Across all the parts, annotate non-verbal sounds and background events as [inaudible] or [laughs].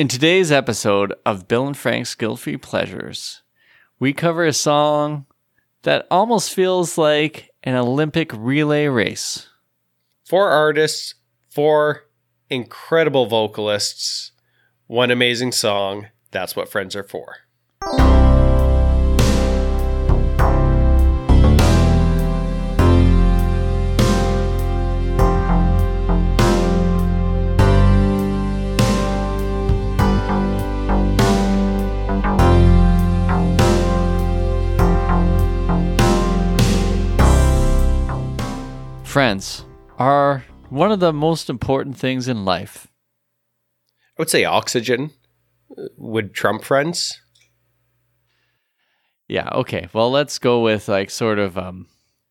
In today's episode of Bill and Frank's Guilt Free Pleasures, we cover a song that almost feels like an Olympic relay race. Four artists, four incredible vocalists, one amazing song. That's what friends are for. Friends are one of the most important things in life. I would say oxygen uh, would trump friends. Yeah, okay. Well, let's go with like sort of um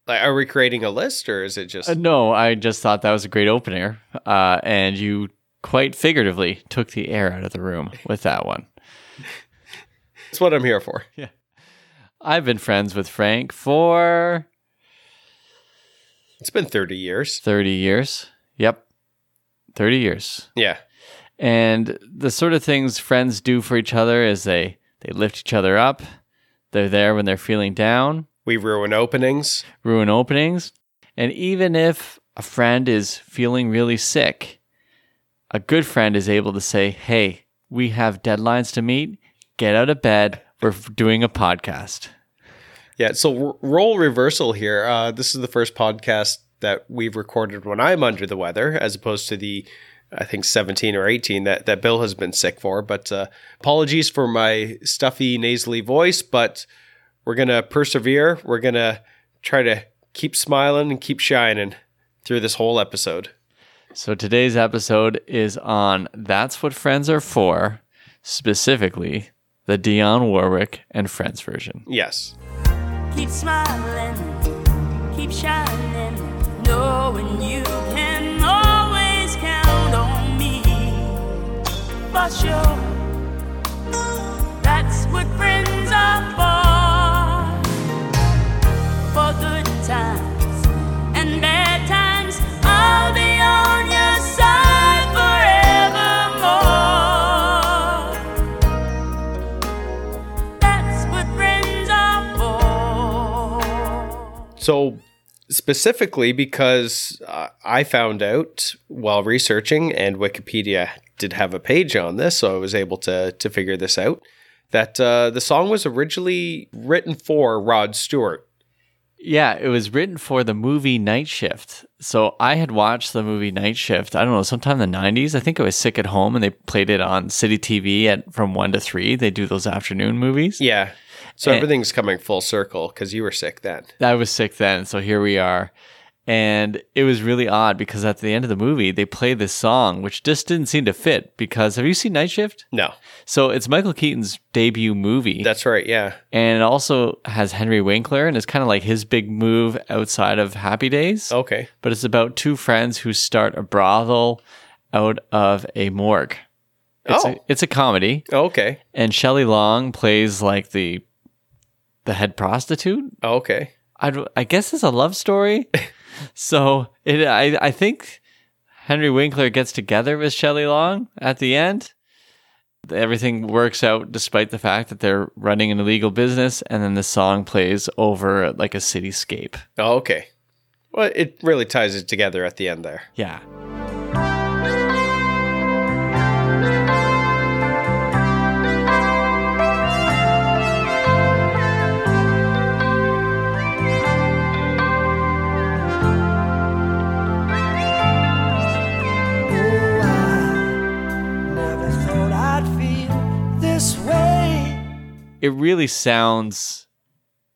Like, are we creating a list or is it just uh, no, I just thought that was a great opener. Uh and you quite figuratively took the air out of the room with that one. [laughs] that's what I'm here for? Yeah. I've been friends with Frank for It's been 30 years. 30 years. Yep. 30 years. Yeah. And the sort of things friends do for each other is they they lift each other up. They're there when they're feeling down, We ruin openings. ruin openings, and even if a friend is feeling really sick, a good friend is able to say, "Hey, we have deadlines to meet. Get out of bed. We're doing a podcast." Yeah. So r- role reversal here. Uh, this is the first podcast that we've recorded when I'm under the weather, as opposed to the, I think 17 or 18 that that Bill has been sick for. But uh, apologies for my stuffy nasally voice, but we're gonna persevere. We're gonna try to keep smiling and keep shining through this whole episode. So today's episode is on That's What Friends Are For, specifically the Dionne Warwick and Friends version. Yes. Keep smiling, keep shining, knowing you can always count on me. For sure, So, specifically because uh, I found out while researching, and Wikipedia did have a page on this, so I was able to to figure this out. That uh, the song was originally written for Rod Stewart. Yeah, it was written for the movie Night Shift. So I had watched the movie Night Shift, I don't know, sometime in the 90s. I think I was sick at home and they played it on City TV at from 1 to 3. They do those afternoon movies. Yeah. So And- everything's coming full circle because you were sick then. I was sick then, so here we are. And it was really odd because at the end of the movie, they played this song, which just didn't seem to fit. Because have you seen Night Shift? No, So it's Michael Keaton's debut movie. that's right. Yeah. and it also has Henry Winkler, and it's kind of like his big move outside of Happy Days. Okay. But it's about two friends who start a brothel out of a morgue. It's, Oh. a, it's a comedy, Okay. and Shelley Long plays like the the head prostitute. Oh, okay. I, I guess it's a love story. [laughs] so it, I, I think Henry Winkler gets together with Shelley Long at the end. Everything works out despite the fact that they're running an illegal business, and then the song plays over like a cityscape. Oh, Okay. Well, it really ties it together at the end there. Yeah. It really sounds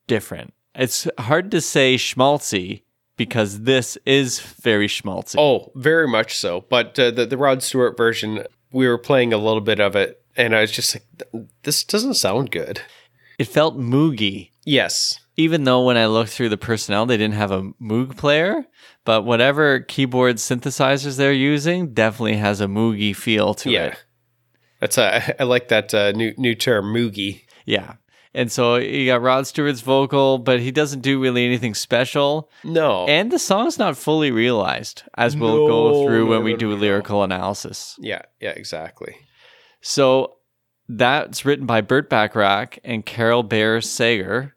different. It's hard to say schmaltzy because this is very schmaltzy. Oh, very much so. But uh, the the Rod Stewart version, we were playing a little bit of it, and I was just like, "This doesn't sound good." It felt moogie. Yes. even though when I looked through the personnel, they didn't have a Moog player, but whatever keyboard synthesizers they're using definitely has a Moogie feel to it. Yeah. it. That's a, [laughs] I like that uh, new new term, moogie. Yeah. And so you got Rod Stewart's vocal, but he doesn't do really anything special. No. And the song's not fully realized, as we'll go No, through when no, we do a lyrical analysis. yeah, yeah, exactly. So that's written by Burt Bacharach and Carol Bayer Sager.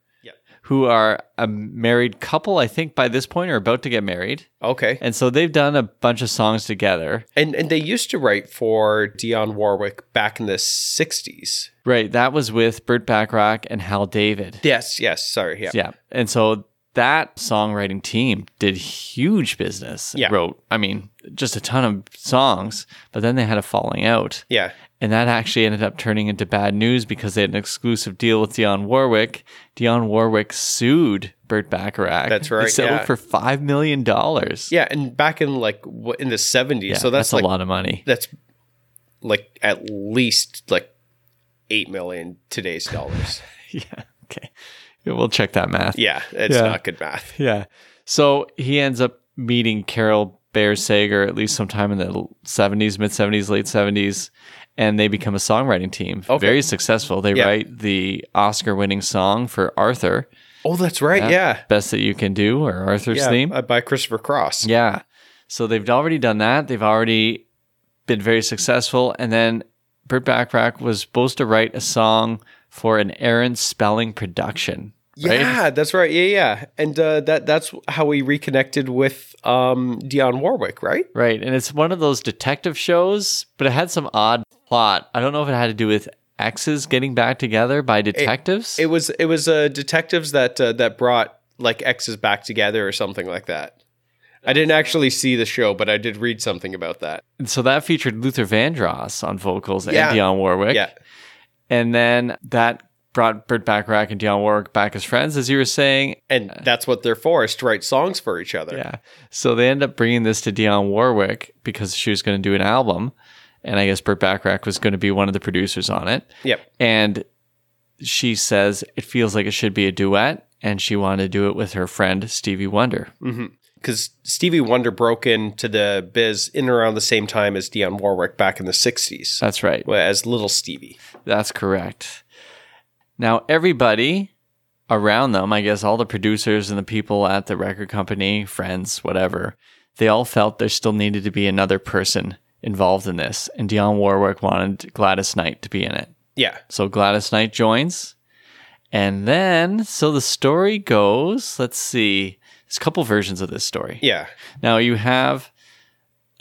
Who are a married couple, I think, by this point, are about to get married. Okay. And so they've done a bunch of songs together. And and they used to write for Dionne Warwick back in the 60s. Right. That was with Burt Bacharach and Hal David. Yes, yes, sorry. Yeah. Yeah. And so that songwriting team did huge business. Yeah. Wrote, I mean, just a ton of songs, but then they had a falling out. Yeah. And that actually ended up turning into bad news because they had an exclusive deal with Dionne Warwick. Dionne Warwick sued Burt Bacharach. That's right, settled yeah. for $5 million. Yeah, and back in like in the 70s. Yeah, so that's, that's like a lot of money. that's like at least like 8 million today's dollars. [laughs] yeah. Okay. We'll check that math. yeah, it's Yeah. not good math. Yeah. So he ends up meeting Carol Bayer Sager at least sometime in the 70s, mid 70s, late 70s, and they become a songwriting team. Okay. Very successful. They Yeah. write the Oscar winning song for Arthur, Oh, that's right. Yeah. Best That You Can Do, or Arthur's Yeah, theme. uh, by Christopher Cross. Yeah. So they've already done that. They've already been very successful. And then Burt Bacharach was supposed to write a song for an Aaron Spelling production. Right? Yeah, that's right. Yeah, yeah. And uh, that that's how we reconnected with um, Dionne Warwick, right? Right. And it's one of those detective shows, but it had some odd plot. I don't know if it had to do with exes getting back together by detectives. It was it was uh, detectives that uh, that brought like exes back together or something like that. I didn't actually see the show, but I did read something about that. and so that featured Luther Vandross on vocals Yeah. and Dionne Warwick. Yeah, And then that brought Burt Bacharach and Dionne Warwick back as friends, as you were saying. and that's what they're for is to write songs for each other. Yeah. So they end up bringing this to Dionne Warwick because she was going to do an album. And I guess Burt Bacharach was going to be one of the producers on it. Yep. And she says it feels like it should be a duet. And she wanted to do it with her friend Stevie Wonder. Mm-hmm. Because Stevie Wonder broke into the biz in around the same time as Dionne Warwick back in the '60s, That's right. as Little Stevie. That's correct. Now, everybody around them, I guess all the producers and the people at the record company, friends, whatever, they all felt there still needed to be another person involved in this. And Dionne Warwick wanted Gladys Knight to be in it. Yeah, So Gladys Knight joins. And then, so the story goes, let's see, there's a couple versions of this story. yeah, Now you have,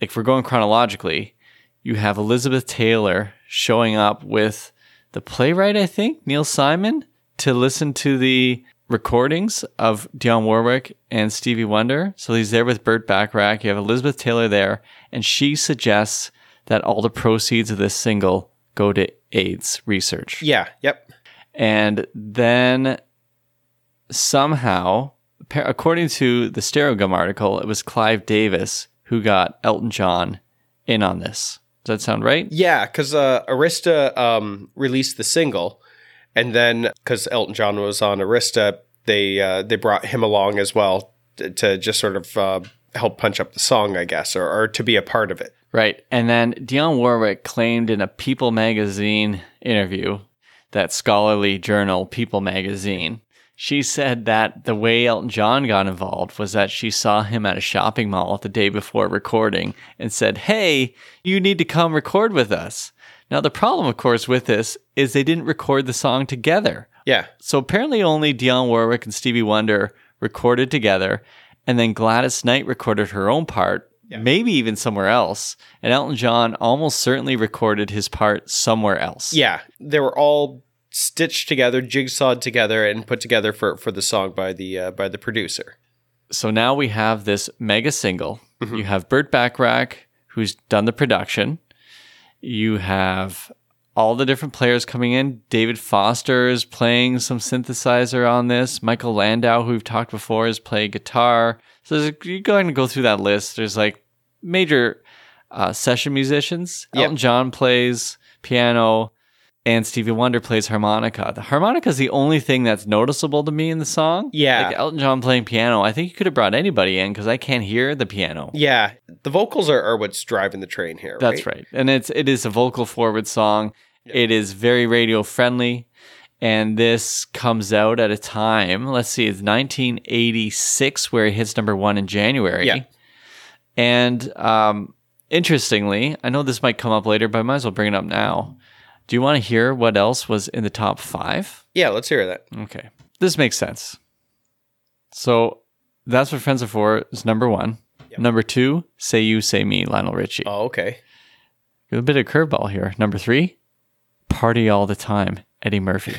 like, if we're going chronologically, you have Elizabeth Taylor showing up with the playwright, I think, Neil Simon, to listen to the recordings of Dionne Warwick and Stevie Wonder. So he's there with Burt Bacharach. You have Elizabeth Taylor there, and she suggests that all the proceeds of this single go to AIDS research. yeah, yep. And then somehow, according to the Stereogum article, it was Clive Davis who got Elton John in on this. Does that sound right? Yeah, because uh, Arista um, released the single, and then because Elton John was on Arista, they uh, they brought him along as well to, just sort of uh, help punch up the song, I guess, or, or to be a part of it. Right. And then Dionne Warwick claimed in a People magazine interview, that scholarly journal, People magazine, she said that the way Elton John got involved was that she saw him at a shopping mall the day before recording and said, Hey, you need to come record with us. Now, the problem, of course, with this is they didn't record the song together. Yeah, So apparently, only Dionne Warwick and Stevie Wonder recorded together, and then Gladys Knight recorded her own part, maybe even somewhere else. And Elton John almost certainly recorded his part somewhere else. yeah, they were all stitched together, jigsawed together, and put together for, for the song by the uh, by the producer. So now we have this mega single. You have Burt Bacharach, who's done the production. You have all the different players coming in. David Foster is playing some synthesizer on this. Michael Landau, who we've talked before, is playing guitar. So you're going to go through that list. There's like major uh, session musicians. Yep. Elton John plays piano, and Stevie Wonder plays harmonica. The harmonica is the only thing that's noticeable to me in the song. Yeah. like Elton John playing piano. I think you could have brought anybody in because I can't hear the piano. Yeah, the vocals are, are what's driving the train here. That's right. And it's it is a vocal forward song. It is very radio friendly. And this comes out at a time, let's see, it's 1986 where it hits number one in January. Yeah. And um, interestingly, I know this might come up later, but I might as well bring it up now. Do you want to hear what else was in the top five? Yeah, let's hear that. Okay. This makes sense. So that's what Friends Are For is number one. Number two, Say You, Say Me, Lionel Richie. Oh, okay. A bit of curveball here. Number three, Party All the Time, Eddie Murphy.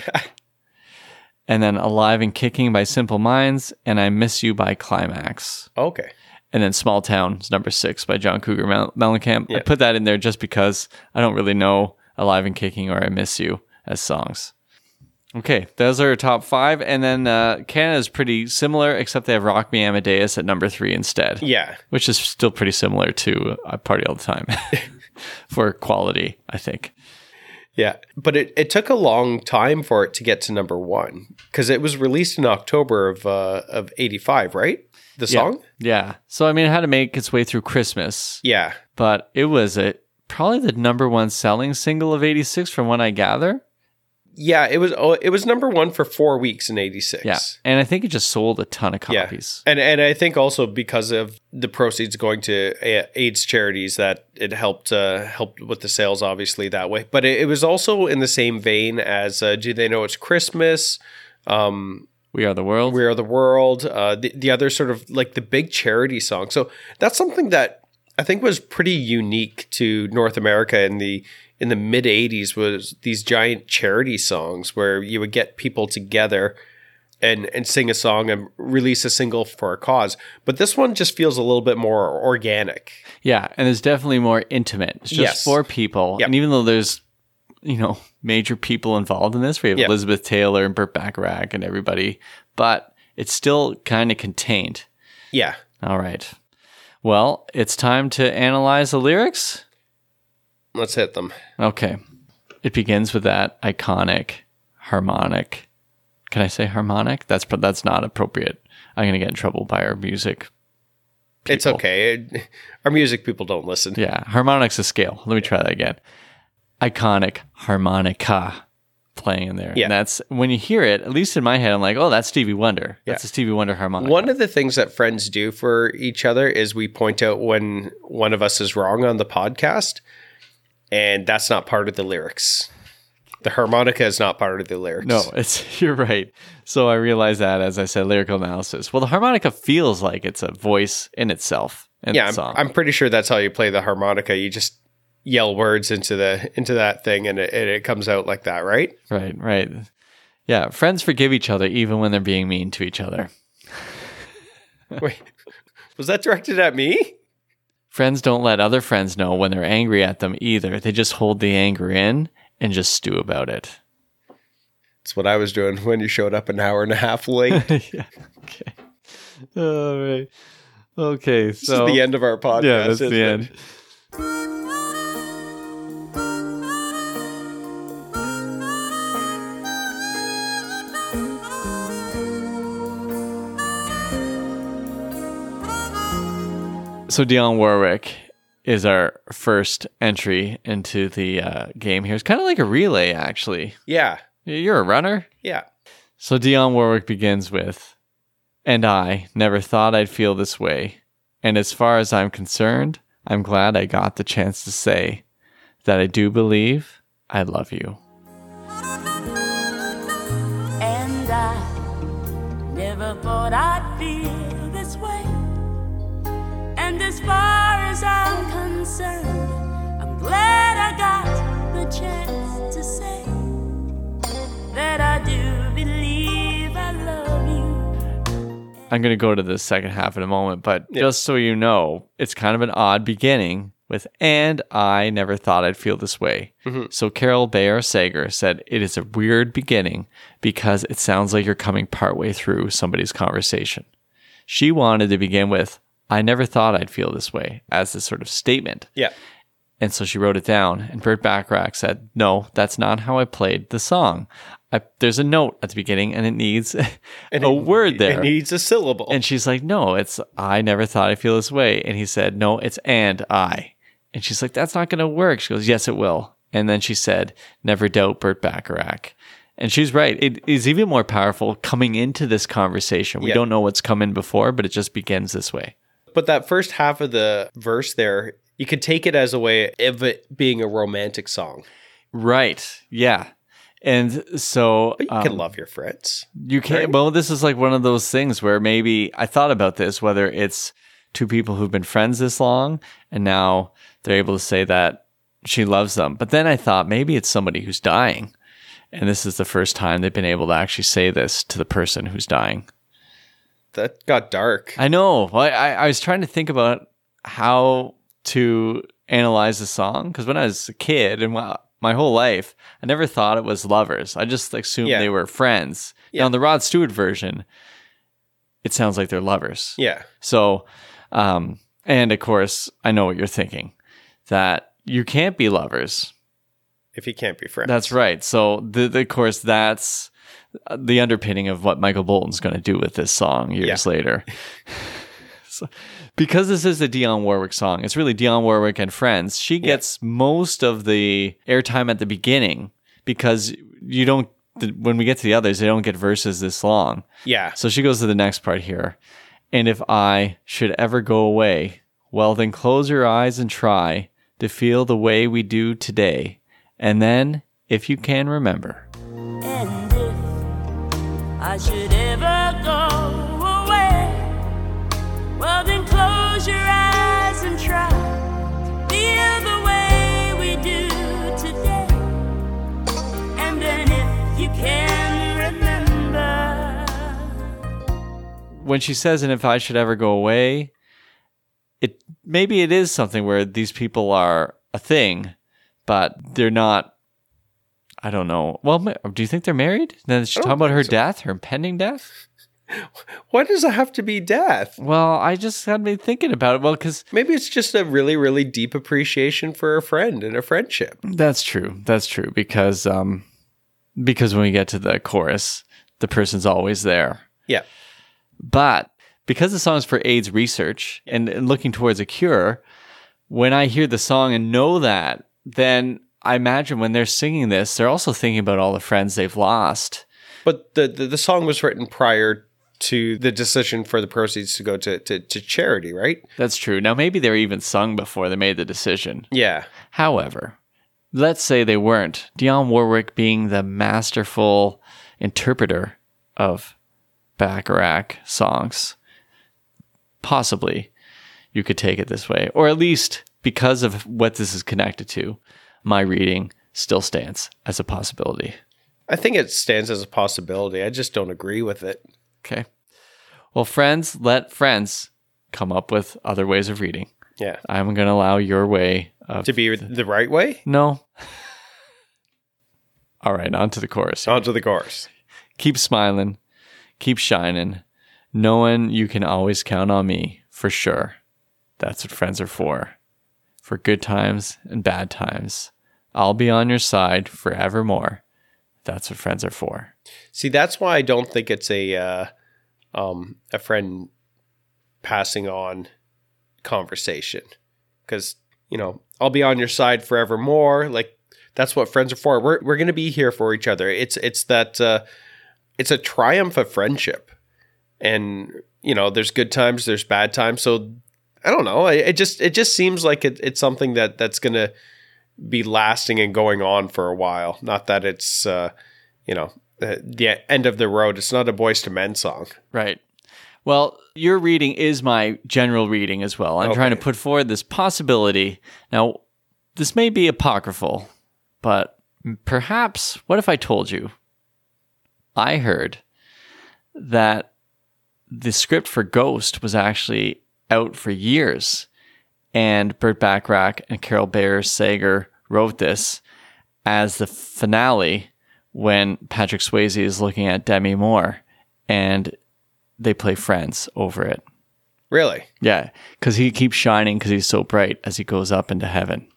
[laughs] and then Alive and Kicking by Simple Minds, and I Miss You by Klymaxx. Okay. And then Small Town is number six by John Cougar Mel- Mellencamp. I put that in there just because I don't really know Alive and Kicking or I Miss You as songs. Okay, those are top five. And then uh, Canada's pretty similar, except they have Rock Me Amadeus at number three instead. Yeah. Which is still pretty similar to I Party All the Time [laughs] for quality, I think. Yeah. But it, it took a long time for it to get to number one because it was released in October of uh, of 85, right? The song? Yeah. So, I mean, it had to make its way through Christmas, Yeah. but it was a, probably the number one selling single of 86 from what I gather. Yeah. It was oh, it was number one for four weeks in 86. Yeah. And I think it just sold a ton of Yeah. copies. And and I think also because of the proceeds going to AIDS charities that it helped uh, helped with the sales obviously that way. But it, it was also in the same vein as uh, Do They Know It's Christmas? Um, We Are the World. We Are the World, uh, the, the other sort of like the big charity song. So that's something that I think was pretty unique to North America in the in the mid '80s was these giant charity songs where you would get people together and and sing a song and release a single for a cause. But this one just feels a little bit more organic. yeah. And it's definitely more intimate. It's just Yes. four people. Yep. And even though there's, you know, major people involved in this, we have Yeah. Elizabeth Taylor and Burt Bacharach and everybody, but it's still kind of contained. Yeah. All right. Well, it's time to analyze the lyrics. Let's hit them. Okay. It begins with that iconic harmonic. Can I say harmonic? That's that's not appropriate. I'm going to get in trouble by our music. It's okay. [laughs] Our music people don't listen. Yeah, harmonic's a scale. Let me try that again. Iconic harmonica playing in there. Yeah. And that's when you hear it, at least in my head, I'm like, oh, that's Stevie Wonder. That's Yeah. a Stevie Wonder harmonica. One of the things that friends do for each other is we point out when one of us is wrong on the podcast, and that's not part of the lyrics. The harmonica is not part of the lyrics. No, it's [laughs] you're right. So I realized that as I said lyrical analysis. Well, the harmonica feels like it's a voice in itself in yeah, the I'm, song. I'm pretty sure that's how you play the harmonica. You just yell words into the into that thing, and it, and it comes out like that, right? right, right. Yeah, friends forgive each other even when they're being mean to each other. [laughs] Wait, was that directed at me? Friends don't let other friends know when they're angry at them either. They just hold the anger in and just stew about it. That's what I was doing when you showed up an hour and a half late. [laughs] yeah. Okay. All right. Okay. is So the end of our podcast. Yeah, that's the it? So Dionne Warwick is our first entry into the uh, game here. It's kind of like a relay, actually. Yeah, You're a runner. yeah. So Dionne Warwick begins with, and I never thought I'd feel this way. And as far as I'm concerned, I'm glad I got the chance to say that I do believe I love you. And I never thought I'd feel this way. And as far as I'm concerned, I'm glad I got the chance to say that I do believe I love you. I'm going to go to the second half in a moment, but just so you know, it's kind of an odd beginning with, and I never thought I'd feel this way. Mm-hmm. So Carol Bayer Sager said it is a weird beginning because it sounds like you're coming partway through somebody's conversation. She wanted to begin with, I never thought I'd feel this way as this sort of statement. Yeah. And so she wrote it down. And Burt Bacharach said, No, that's not how I played the song. I, there's a note at the beginning and it needs [laughs] a word there. It needs a syllable. And she's like, no, it's I never thought I'd feel this way. And he said, no, it's and I. And she's like, that's not going to work. She goes, yes, it will. And then she said, never doubt Burt Bacharach. And she's right. It is even more powerful coming into this conversation. We Yeah. don't know what's come in before, but it just begins this way. But that first half of the verse there, you could take it as a way of it being a romantic song. Right. Yeah. And so But you um, can love your friends. You can't. Right. Well, this is like one of those things where maybe I thought about this, whether it's two people who've been friends this long and now they're able to say that she loves them. But then I thought maybe it's somebody who's dying. And this is the first time they've been able to actually say this to the person who's dying. That got dark. I know. I, I was trying to think about how to analyze the song because when I was a kid and my, my whole life, I never thought it was lovers. I just assumed Yeah. they were friends. Yeah. Now, in the Rod Stewart version, it sounds like they're lovers. yeah. So, um, and of course, I know what you're thinking that you can't be lovers. If you can't be friends. That's right. So, the, the, of course, that's the underpinning of what Michael Bolton's going to do with this song years later. [laughs] so, because this is a Dionne Warwick song, it's really Dionne Warwick and friends. She gets most of the airtime at the beginning because you don't. the- When we get to the others, they don't get verses this long. Yeah. So she goes to the next part here. And if I should ever go away, well, then close your eyes and try to feel the way we do today. And then, if you can remember, And if I should ever go away, well then close your eyes and try to feel the way we do today. And then if you can remember. when she says, and if I should ever go away, it maybe it is something where these people are a thing, but they're not. I don't know. Well, do you think they're married? Then she talk about her so. death, her impending death. [laughs] Why does it have to be death? Well, I just had me thinking about it. Well, because Maybe it's just a really, really deep appreciation for a friend and a friendship. That's true. That's true because um because when we get to the chorus, the person's always there. Yeah. But because the song's for AIDS research and, and looking towards a cure, when I hear the song and know that, then I imagine when they're singing this, they're also thinking about all the friends they've lost. But the, the, the song was written prior to the decision for the proceeds to go to, to, to charity, right? That's true. Now maybe they were even sung before they made the decision. Yeah. However, let's say they weren't. Dionne Warwick being the masterful interpreter of Bacharach songs, possibly you could take it this way. Or at least because of what this is connected to, my reading still stands as a possibility. I think it stands as a possibility. I just don't agree with it. Okay. Well, friends, let friends come up with other ways of reading. Yeah. I'm going to allow your way of. To be the right way? no. [laughs] All right, on to the chorus. On to the chorus. keep smiling, keep shining, knowing you can always count on me for sure. That's what friends are for. For good times and bad times. I'll be on your side forevermore. That's what friends are for. See, that's why I don't think it's a uh, um, a friend passing on conversation. Because you know, I'll be on your side forevermore. Like that's what friends are for. We're we're gonna be here for each other. It's it's that uh, it's a triumph of friendship, and you know, there's good times, there's bad times. So I don't know. It, it just it just seems like it, it's something that that's gonna be lasting and going on for a while. Not that it's uh, you know the, the end of the road. It's not a Boyz II Men song. Right. Well, your reading is my general reading as well. I'm trying to put forward this possibility. Now, this may be apocryphal, but perhaps what if I told you I heard that the script for Ghost was actually out for years and Burt Bacharach and Carol Bayer Sager wrote this as the finale when Patrick Swayze is looking at Demi Moore and they play Friends over it. Really? Yeah, because he keeps shining because he's so bright as he goes up into heaven.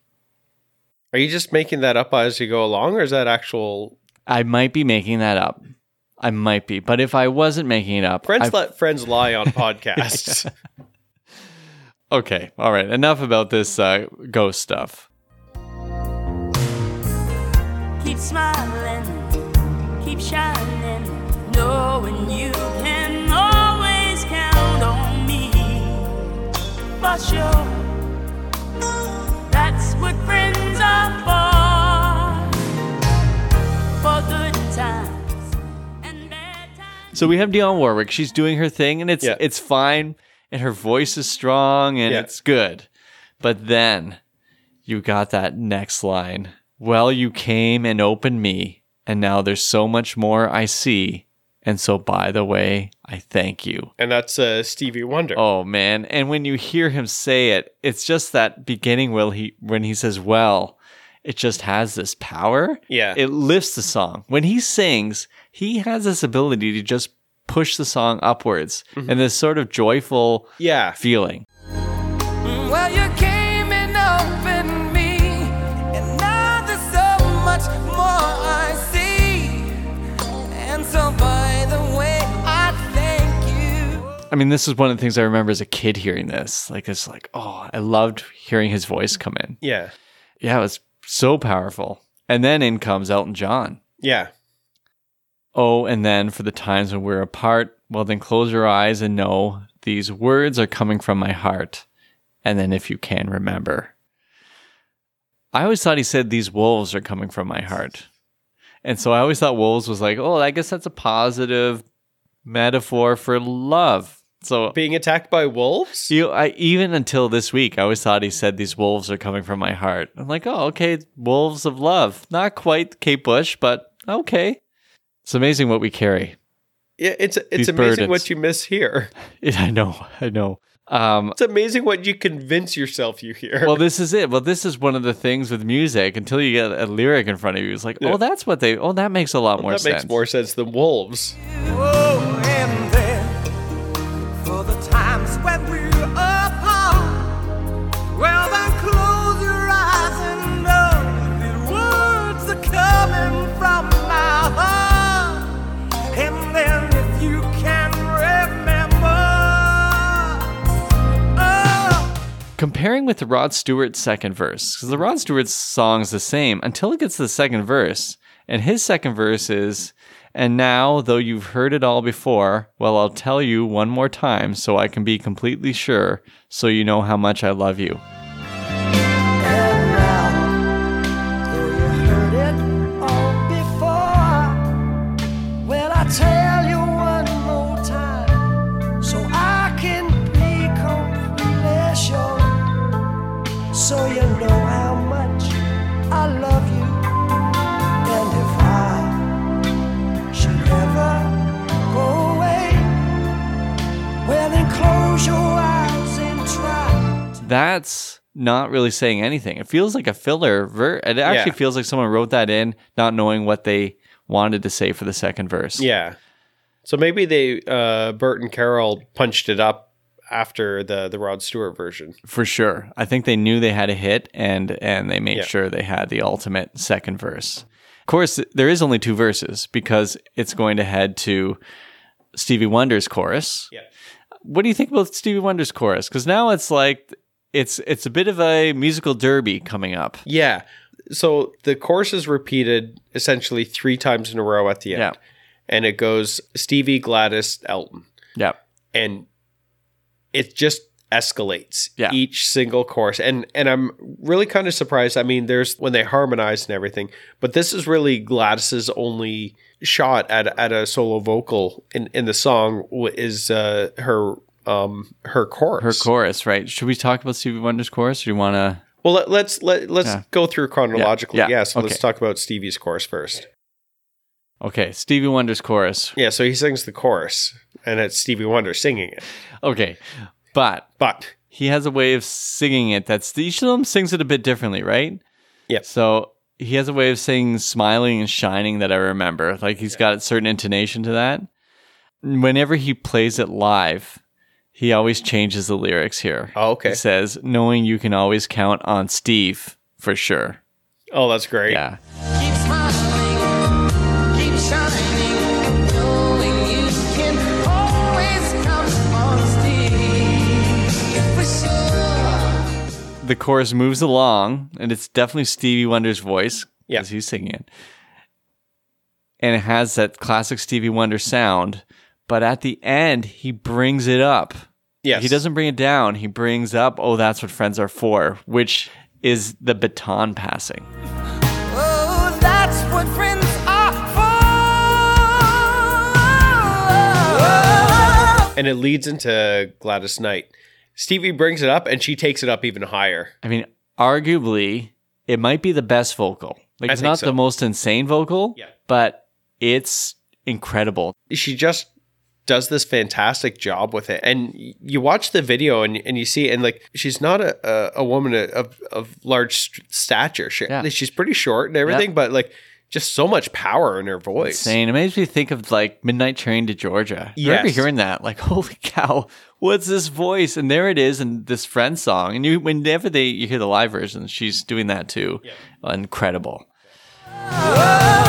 Are you just making that up as you go along, or is that actual? I might be making that up. I might be, but if I wasn't making it up, Friends I- let friends lie on [laughs] podcasts. [laughs] Okay, all right. Enough about this uh, ghost stuff. Keep smiling, keep shining, knowing you can always count on me. For sure, that's what friends are for. For good times and bad times. So we have Dionne Warwick. She's doing her thing, and it's yeah. it's fine and her voice is strong, and Yeah. it's good. But then you got that next line. Well, you came and opened me, and now there's so much more I see. And so, by the way, I thank you. And that's uh, Stevie Wonder. Oh man! And when you hear him say it, it's just that beginning. Will he when he says "well," it just has this power. Yeah. it lifts the song. When he sings, he has this ability to just push the song upwards, mm-hmm. and this sort of joyful yeah. feeling. Well, you came and opened me, and now there's so much more I see. And so, by the way, I thank you. I mean, this is one of the things I remember as a kid hearing this. Like, it's like, oh, I loved hearing his voice come in. Yeah. Yeah, it was so powerful. And then in comes Elton John. Yeah. Oh, and then for the times when we're apart, well, then close your eyes and know these words are coming from my heart. And then if you can remember. I always thought he said these wolves are coming from my heart. And so I always thought wolves was like, oh, I guess that's a positive metaphor for love. So Being attacked by wolves? you, I even until this week, I always thought he said these wolves are coming from my heart. I'm like, oh, okay, wolves of love. Not quite Kate Bush, but okay. It's amazing what we carry. Yeah, it's it's These amazing burdens. what you miss here. [laughs] I know, I know. Um, It's amazing what you convince yourself you hear. well, this is it. Well, this is one of the things with music. Until you get a lyric in front of you, it's like, Yeah. oh, that's what they. Oh, that makes a lot more that sense. makes more sense than wolves. Oh, Comparing with the Rod Stewart second verse, because the Rod Stewart song's the same until it gets to the second verse, and his second verse is. And now, though you've heard it all before, well, I'll tell you one more time so I can be completely sure, so you know how much I love you. That's not really saying anything. It feels like a filler. Ver- it actually Yeah. feels like someone wrote that in, not knowing what they wanted to say for the second verse. Yeah. So maybe they uh Burt and Carol punched it up after the the Rod Stewart version. for sure. I think they knew they had a hit, and and they made Yeah. sure they had the ultimate second verse. Of course, there is only two verses because it's going to head to Stevie Wonder's chorus. Yeah. What do you think about Stevie Wonder's chorus? Because now it's like it's it's a bit of a musical derby coming up. Yeah. So the chorus is repeated essentially three times in a row at the end. Yeah. And it goes Stevie, Gladys, Elton. Yeah. And it just escalates Yeah. each single chorus. And and I'm really kind of surprised. I mean, there's when they harmonize and everything, but this is really Gladys's only shot at at a solo vocal in in the song is uh her um her chorus. Her chorus, right? Should we talk about Stevie Wonder's chorus? Or do you want to? Well, let, let's let, let's Yeah. go through chronologically. Yeah. Yeah, so Okay. let's talk about Stevie's chorus first. Okay, Stevie Wonder's chorus. Yeah, so he sings the chorus, and it's Stevie Wonder singing it. Okay, but But he has a way of singing it that's each of them sings it a bit differently, right? Yeah. So he has a way of saying smiling and shining that I remember. Like he's got a certain intonation to that. Whenever he plays it live, he always changes the lyrics here. Oh, okay. He says, knowing you can always count on Steve for sure. oh, that's great. Yeah. Keep smiling, keep shining, knowing you can always count on Steve for sure. The chorus moves along, and it's definitely Stevie Wonder's voice Yeah. he's singing it. And it has that classic Stevie Wonder sound, but at the end, he brings it up. Yes, He doesn't bring it down. He brings up, oh, that's what friends are for, which is the baton passing. Oh, that's what friends are for. and it leads into Gladys Knight. Stevie brings it up, and she takes it up even higher. I mean, arguably, it might be the best vocal. Like, I it's think not so. the most insane vocal, Yeah. but it's incredible. she just does this fantastic job with it and you watch the video and, and you see and like she's not a, a, a woman of, of large stature she, Yeah. she's pretty short and everything but like just so much power in her voice Insane. It makes me think of like Midnight Train to Georgia. I remember Yes. hearing that. Like, [laughs] holy cow, what's this voice? And there it is in this friend song. And you, whenever they you hear the live version, she's doing that too. Incredible. Oh,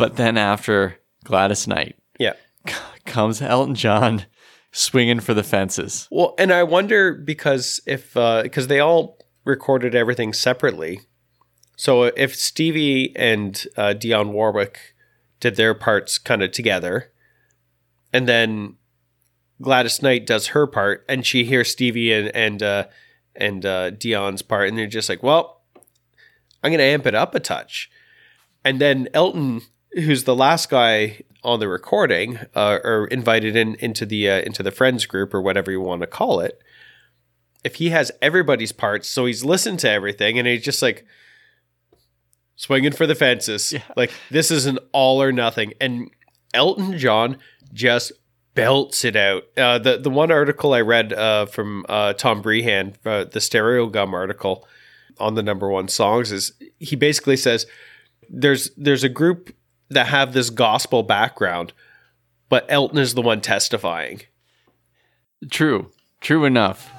But then after Gladys Knight yeah comes Elton John swinging for the fences. well and i wonder because if because they all recorded everything separately so if stevie and uh, dionne warwick did their parts kind of together and then Gladys Knight does her part, and she hears Stevie and and uh, and uh, Dionne's part, and they're just like, "Well, I'm gonna amp it up a touch." And then Elton, who's the last guy on the recording, uh, or invited in into the uh, into the friends group or whatever you want to call it, if he has everybody's parts, so he's listened to everything, and he's just like swinging for the fences, like this is an all or nothing, and Elton John just belts it out. Uh, the the one article I read uh, from uh, Tom Breihan, uh, the Stereogum article on the number one songs, is he basically says there's there's a group that have this gospel background, but Elton is the one testifying. True. True enough.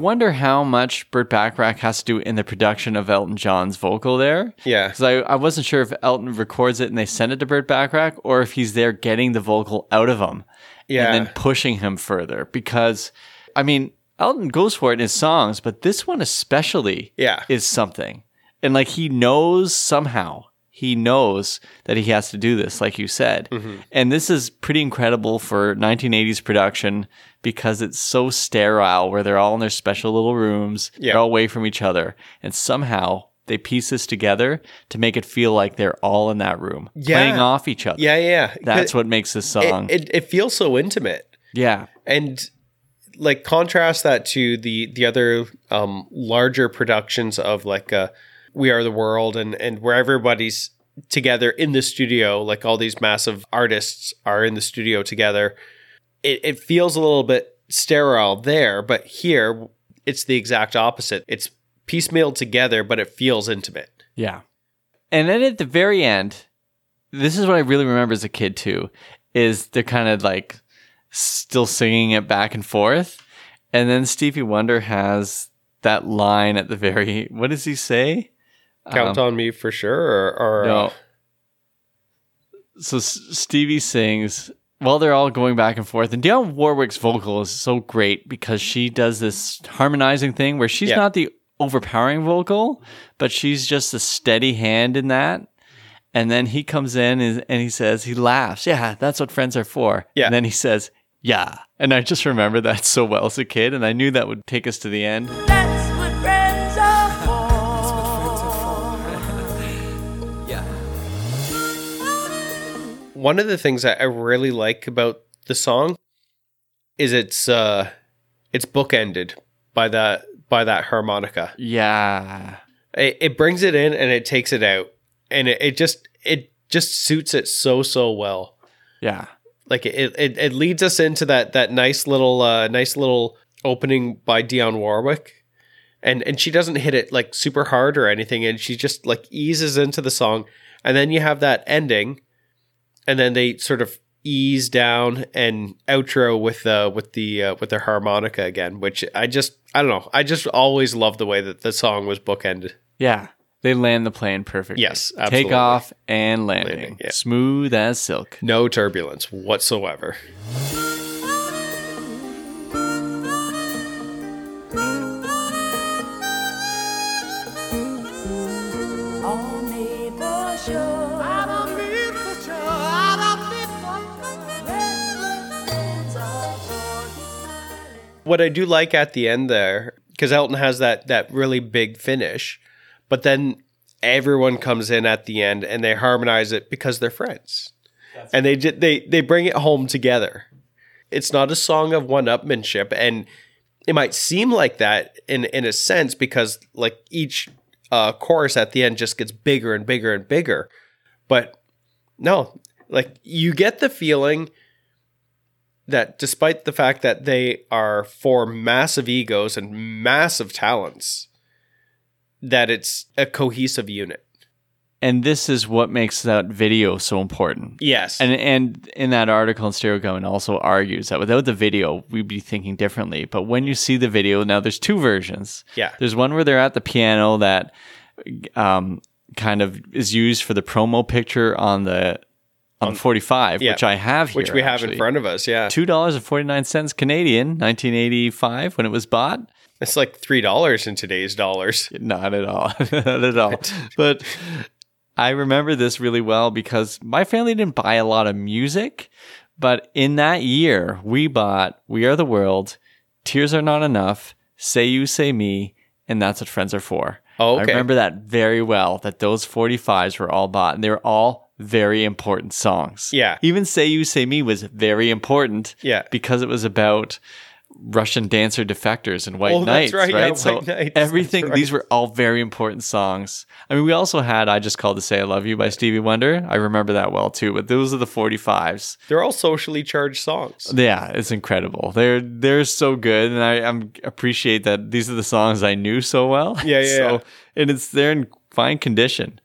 Wonder how much Burt Bacharach has to do in the production of Elton John's vocal there. Yeah. Because I, I wasn't sure if Elton records it and they send it to Burt Bacharach or if he's there getting the vocal out of him Yeah. and then pushing him further. Because, I mean, Elton goes for it in his songs, but this one especially Yeah. is something. And like he knows somehow, he knows that he has to do this, like you said. Mm-hmm. And this is pretty incredible for 1980s production because it's so sterile where they're all in their special little rooms, Yeah. they're all away from each other. And somehow they piece this together to make it feel like they're all in that room, Yeah. playing off each other. Yeah, yeah. That's what makes this song. it, it, it feels so intimate. yeah. and like contrast that to the the other um larger productions of like uh we are the world and and where everybody's together in the studio like all these massive artists are in the studio together it, it feels a little bit sterile there but here it's the exact opposite it's piecemealed together but it feels intimate Yeah. And then at the very end, this is what I really remember as a kid too, is they're kind of like still singing it back and forth. And then Stevie Wonder has that line at the very what does he say? count on me for sure or, or No. uh, So S- Stevie sings while they're all going back and forth. And Dionne Warwick's vocal is so great because she does this harmonizing thing where she's Yeah. not the overpowering vocal, but she's just a steady hand in that. And then he comes in and, and he says, he laughs. Yeah, that's what friends are for. Yeah. And then he says, yeah. And I just remember that so well as a kid. And I knew that would take us to the end. That's one of the things that I really like about the song is it's uh it's bookended by that by that harmonica. Yeah. It, it brings it in and it takes it out, and it, it just it just suits it so so well. Yeah. like it, it, it leads us into that that nice little uh, nice little opening by Dionne Warwick. And and she doesn't hit it like super hard or anything, and she just like eases into the song. And then you have that ending, and then they sort of ease down and outro with the with the uh, with the harmonica again, which I just I don't know. I just always love the way that the song was bookended. Yeah. They land the plane perfectly. Yes, absolutely. Takeoff and landing. Landing, yeah. Smooth as silk. No turbulence whatsoever. What I do like at the end there, because Elton has that that really big finish, but then everyone comes in at the end and they harmonize it because they're friends, and they they they bring it home together. It's not a song of one-upmanship, and it might seem like that in in a sense because like each uh, chorus at the end just gets bigger and bigger and bigger, but no, like you get the feeling that despite the fact that they are four massive egos and massive talents, that it's a cohesive unit. And this is what makes that video so important. Yes. And and in that article in Stereogum also argues that without the video, we'd be thinking differently. But when you see the video, now there's two versions. Yeah. There's one where they're at the piano that um, kind of is used for the promo picture on the on, um, 45, yeah. which I have here. which we have in front of us. Yeah. Two dollars and forty nine cents Canadian, nineteen eighty five when it was bought. It's like $3 in today's dollars. Not at all. [laughs] Not at all. But I remember this really well because my family didn't buy a lot of music, but in that year we bought We Are the World, Tears Are Not Enough, Say You Say Me, and That's What Friends Are For. Oh, I remember that very well, that those 45s were all bought and they were all very important songs. Yeah. Even Say You Say Me was very important Yeah. because it was about Russian dancer defectors and white Oh, that's knights, right, right? yeah, so White Knights, everything right. these were all very important songs. I mean, we also had "I Just Called to Say I Love You" by Stevie Wonder. I remember that well too. But those are the forty fives. They're all socially charged songs. Yeah, it's incredible. They're they're so good, and I I'm, appreciate that these are the songs I knew so well. Yeah, yeah, [laughs] so yeah. and it's they're in fine condition.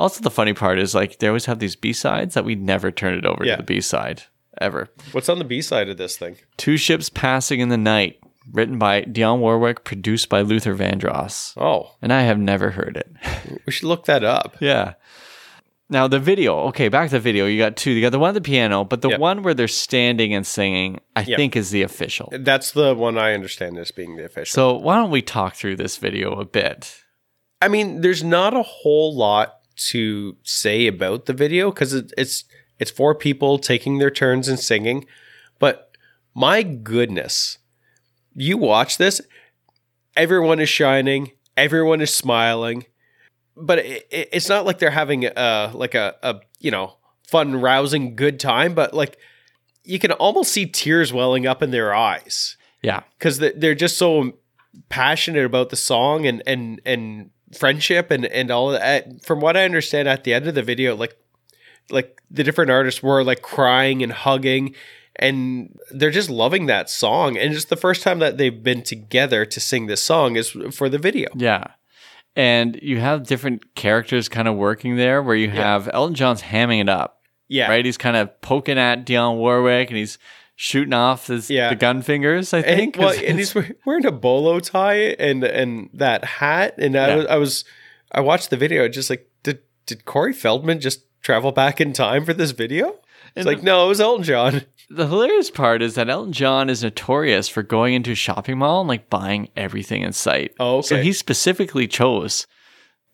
Also, the funny part is like they always have these B sides that we never turn it over Yeah. to the B side ever. What's on the B side of this thing? Two Ships Passing in the Night, written by Dionne Warwick, produced by Luther Vandross. Oh, And I have never heard it. [laughs] we should look that up. yeah. Now the video, okay, back to the video. You got two. You got the one at the piano, but the Yep. one where they're standing and singing, I Yep. think is the official. That's the one I understand as being the official. So why don't we talk through this video a bit? I mean, there's not a whole lot to say about the video because it, it's it's four people taking their turns and singing. But my goodness, you watch this, everyone is shining, everyone is smiling, but it, it- it's not like they're having a like a, a you know fun, rousing, good time. But like you can almost see tears welling up in their eyes Yeah. because they're just so passionate about the song and and and friendship and and all of that. From what I understand, at the end of the video, like like the different artists were like crying and hugging. And they're just loving that song. And it's the first time that they've been together to sing this song is for the video. Yeah. And you have different characters kind of working there where you have Elton John's hamming it up. Yeah. Right? He's kind of poking at Dionne Warwick and he's shooting off his Yeah. the gun fingers, I And, think. well, 'cause and he's [laughs] wearing a bolo tie and and that hat. And I Yeah. was I was I watched the video just like did did Corey Feldman just travel back in time for this video? It's And like no, it was Elton John. [laughs] The hilarious part is that Elton John is notorious for going into a shopping mall and like buying everything in sight. Oh, So he specifically chose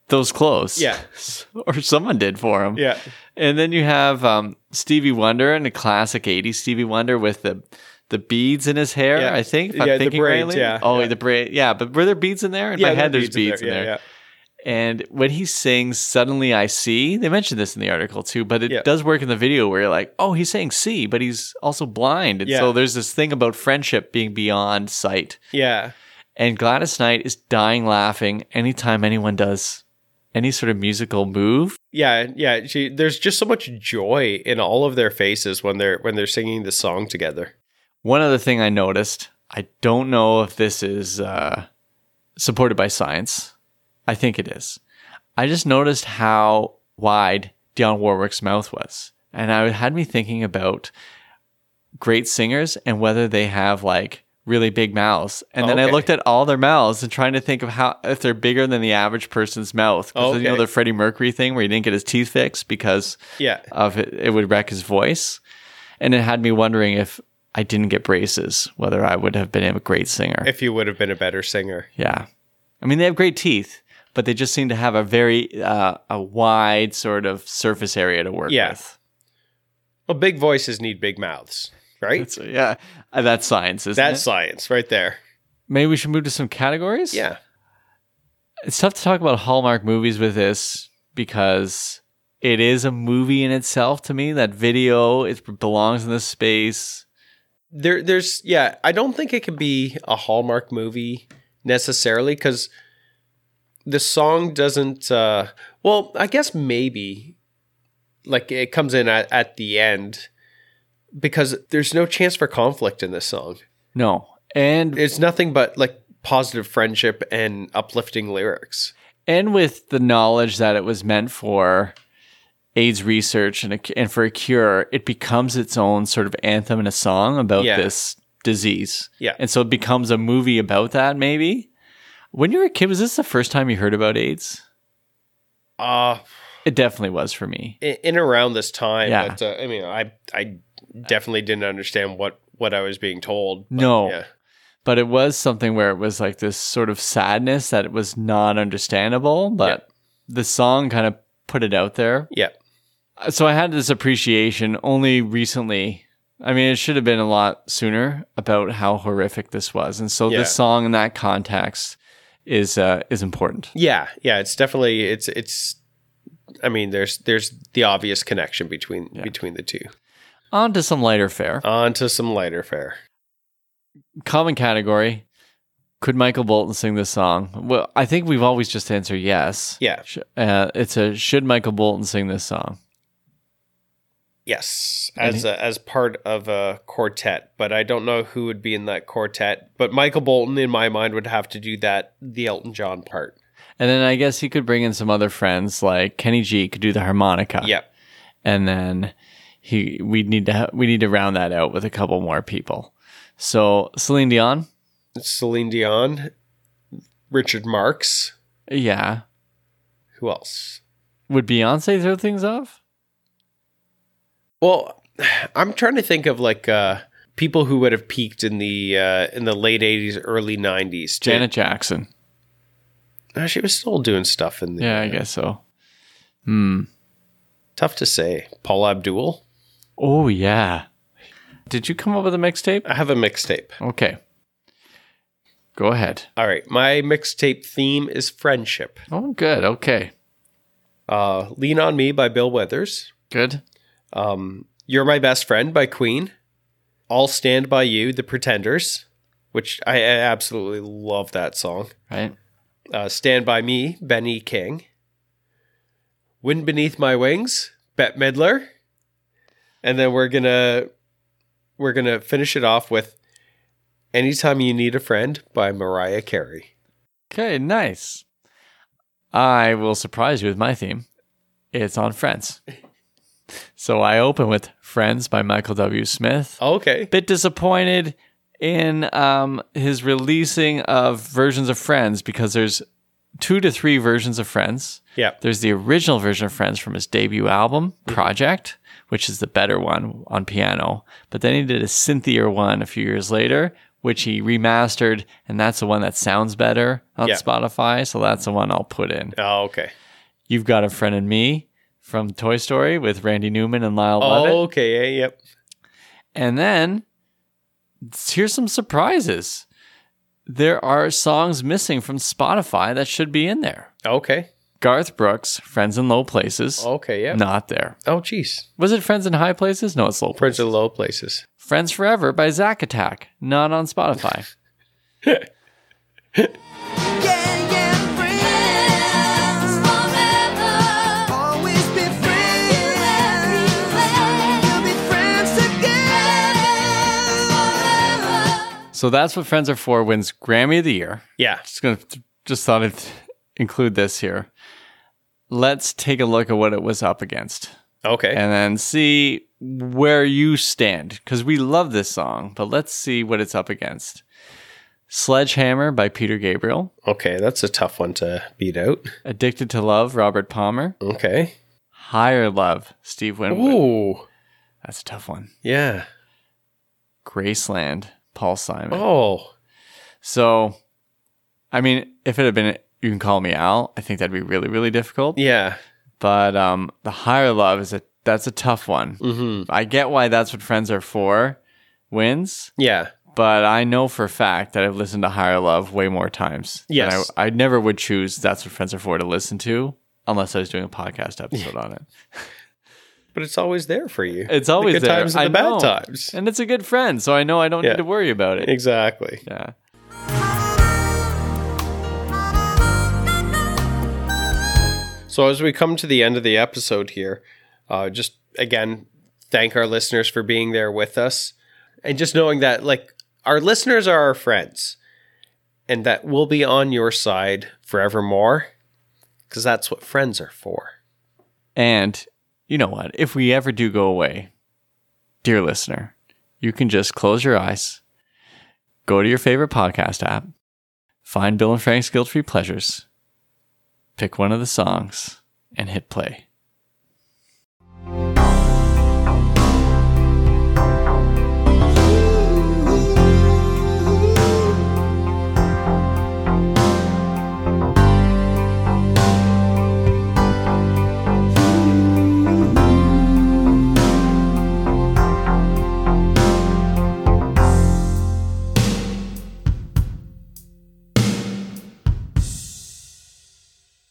those clothes. Yeah. [laughs] or someone did for him. Yeah. And then you have um, Stevie Wonder and a classic 80s Stevie Wonder with the the beads in his hair, Yeah. I think. If Yeah, I'm the thinking braids, rightly. yeah, Oh, yeah. the braid. Yeah, but were there beads in there? In Yeah, my there head, there's beads in there. Yeah, And when he sings Suddenly I See, they mentioned this in the article too, but it does work in the video where you're like, oh, he's saying see, but he's also blind. And so there's this thing about friendship being beyond sight. yeah. And Gladys Knight is dying laughing anytime anyone does any sort of musical move. Yeah, yeah. She, there's just so much joy in all of their faces when they're when they're singing the song together. One other thing I noticed, I don't know if this is uh, supported by science. I think it is. I just noticed how wide Dionne Warwick's mouth was. And I had me thinking about great singers and whether they have like really big mouths. And then I looked at all their mouths and trying to think of how if they're bigger than the average person's mouth. 'Cause You know the Freddie Mercury thing where he didn't get his teeth fixed because Yeah. of it, it would wreck his voice. And it had me wondering if I didn't get braces, whether I would have been a great singer. If you would have been a better singer. yeah. I mean, they have great teeth, but they just seem to have a very uh, a wide sort of surface area to work Yeah. with. Well, big voices need big mouths, right? So, yeah, uh, that's science, isn't That's it? science right there. Maybe we should move to some categories. Yeah. it's tough to talk about Hallmark movies with this because it is a movie in itself to me. That video it belongs in this space. There there's yeah, I don't think it can be a Hallmark movie necessarily cuz the song doesn't uh well, I guess maybe like it comes in at, at the end because there's no chance for conflict in this song. No, and It's nothing but like positive friendship and uplifting lyrics. and with the knowledge that it was meant for AIDS research and a, and for a cure, it becomes its own sort of anthem and a song about Yeah. this disease. Yeah. and so it becomes a movie about that. Maybe when you were a kid, was this the first time you heard about AIDS? Uh It definitely was for me. in, in around this time. Yeah. But uh, I mean, I I definitely didn't understand what what I was being told. but, No. yeah, but it was something where it was like this sort of sadness that it was not understandable, but the song kind of put it out there. yeah, So I had this appreciation only recently. I mean, it should have been a lot sooner about how horrific this was, and so Yeah. this song in that context is uh, is important. yeah, yeah. It's definitely it's it's. I mean, there's there's the obvious connection between between the two. On to some lighter fare. On to some lighter fare. Common category. Could Michael Bolton sing this song? Well, I think we've always just answered yes. Yeah. Uh, it's a should Michael Bolton sing this song? Yes, as a, as part of a quartet, but I don't know who would be in that quartet. But Michael Bolton, in my mind, would have to do that the Elton John part. And then I guess he could bring in some other friends, like Kenny G could do the harmonica. Yep. and then he we need to ha- we need to round that out with a couple more people. So Celine Dion, Celine Dion, Richard Marx. yeah. Who else? Would Beyonce throw things off? Well, [sighs] I'm trying to think of like uh, people who would have peaked in the uh, in the late '80s, early '90s. too. Janet Jackson. Uh, she was still doing stuff in the. Yeah, I guess so. Hmm. Tough to say. Paula Abdul. Oh yeah. Did you come up with a mixtape? I have a mixtape. Okay. Go ahead. All right, my mixtape theme is friendship. Oh, good. Okay. Uh, "Lean on Me" by Bill Withers. Good. Um, "You're My Best Friend" by Queen. "I'll Stand by You" The Pretenders, which I, I absolutely love that song. Right. uh, Stand By Me, Benny King. Wind Beneath My Wings, Bette Midler. And then we're gonna we're gonna finish it off with Anytime You Need a Friend by Mariah Carey. Okay. Nice. I will surprise you with my theme. It's on Friends. [laughs] So I open with Friends by Michael W. Smith. Okay. bit disappointed in um, his releasing of versions of Friends because there's two to three versions of Friends. Yeah. There's the original version of Friends from his debut album, Project, which is the better one on piano. But then he did a synthier one a few years later, which he remastered, and that's the one that sounds better on Yeah. Spotify. So that's the one I'll put in. Oh, okay. You've Got a Friend in Me from Toy Story with Randy Newman and Lyle Lovett. Oh, okay. yeah, Yep. And then here's some surprises. There are songs missing from Spotify that should be in there. Okay. Garth Brooks, Friends in Low Places. Okay, yeah. Not there. Oh, jeez. Was it Friends in High Places? No, it's Low Friends Places. in Low Places. Friends Forever by Zack Attack. Not on Spotify. [laughs] So that's what Friends Are For wins Grammy of the Year. Yeah. Just gonna just thought I'd include this here. Let's take a look at what it was up against Okay. and then see where you stand because we love this song, but let's see what it's up against. Sledgehammer by Peter Gabriel, okay, that's a tough one to beat out. Addicted to Love, Robert Palmer, Okay. Higher Love, Steve Winwood. Ooh. That's a tough one. Yeah. Graceland, Paul Simon. Oh. So, I mean, if it had been You Can Call Me Al. I think that'd be really, really difficult. Yeah. But um, the Higher Love is a that's a tough one. Mm-hmm. I get why that's what friends are for wins, Yeah. but I know for a fact that I've listened to Higher Love way more times. Yes. I, I never would choose That's What Friends Are For to listen to unless I was doing a podcast episode on it. [laughs] But it's always there for you. It's always the good there. times and I the bad know. times. And it's a good friend, so I know I don't Yeah. need to worry about it. Exactly. Yeah. So as we come to the end of the episode here, uh, just again thank our listeners for being there with us, and just knowing that like our listeners are our friends, and that we'll be on your side forevermore, because that's what friends are for. And you know what? If we ever do go away, dear listener, you can just close your eyes, go to your favorite podcast app, find Bill and Frank's Guilt Free Pleasures, pick one of the songs, and hit play.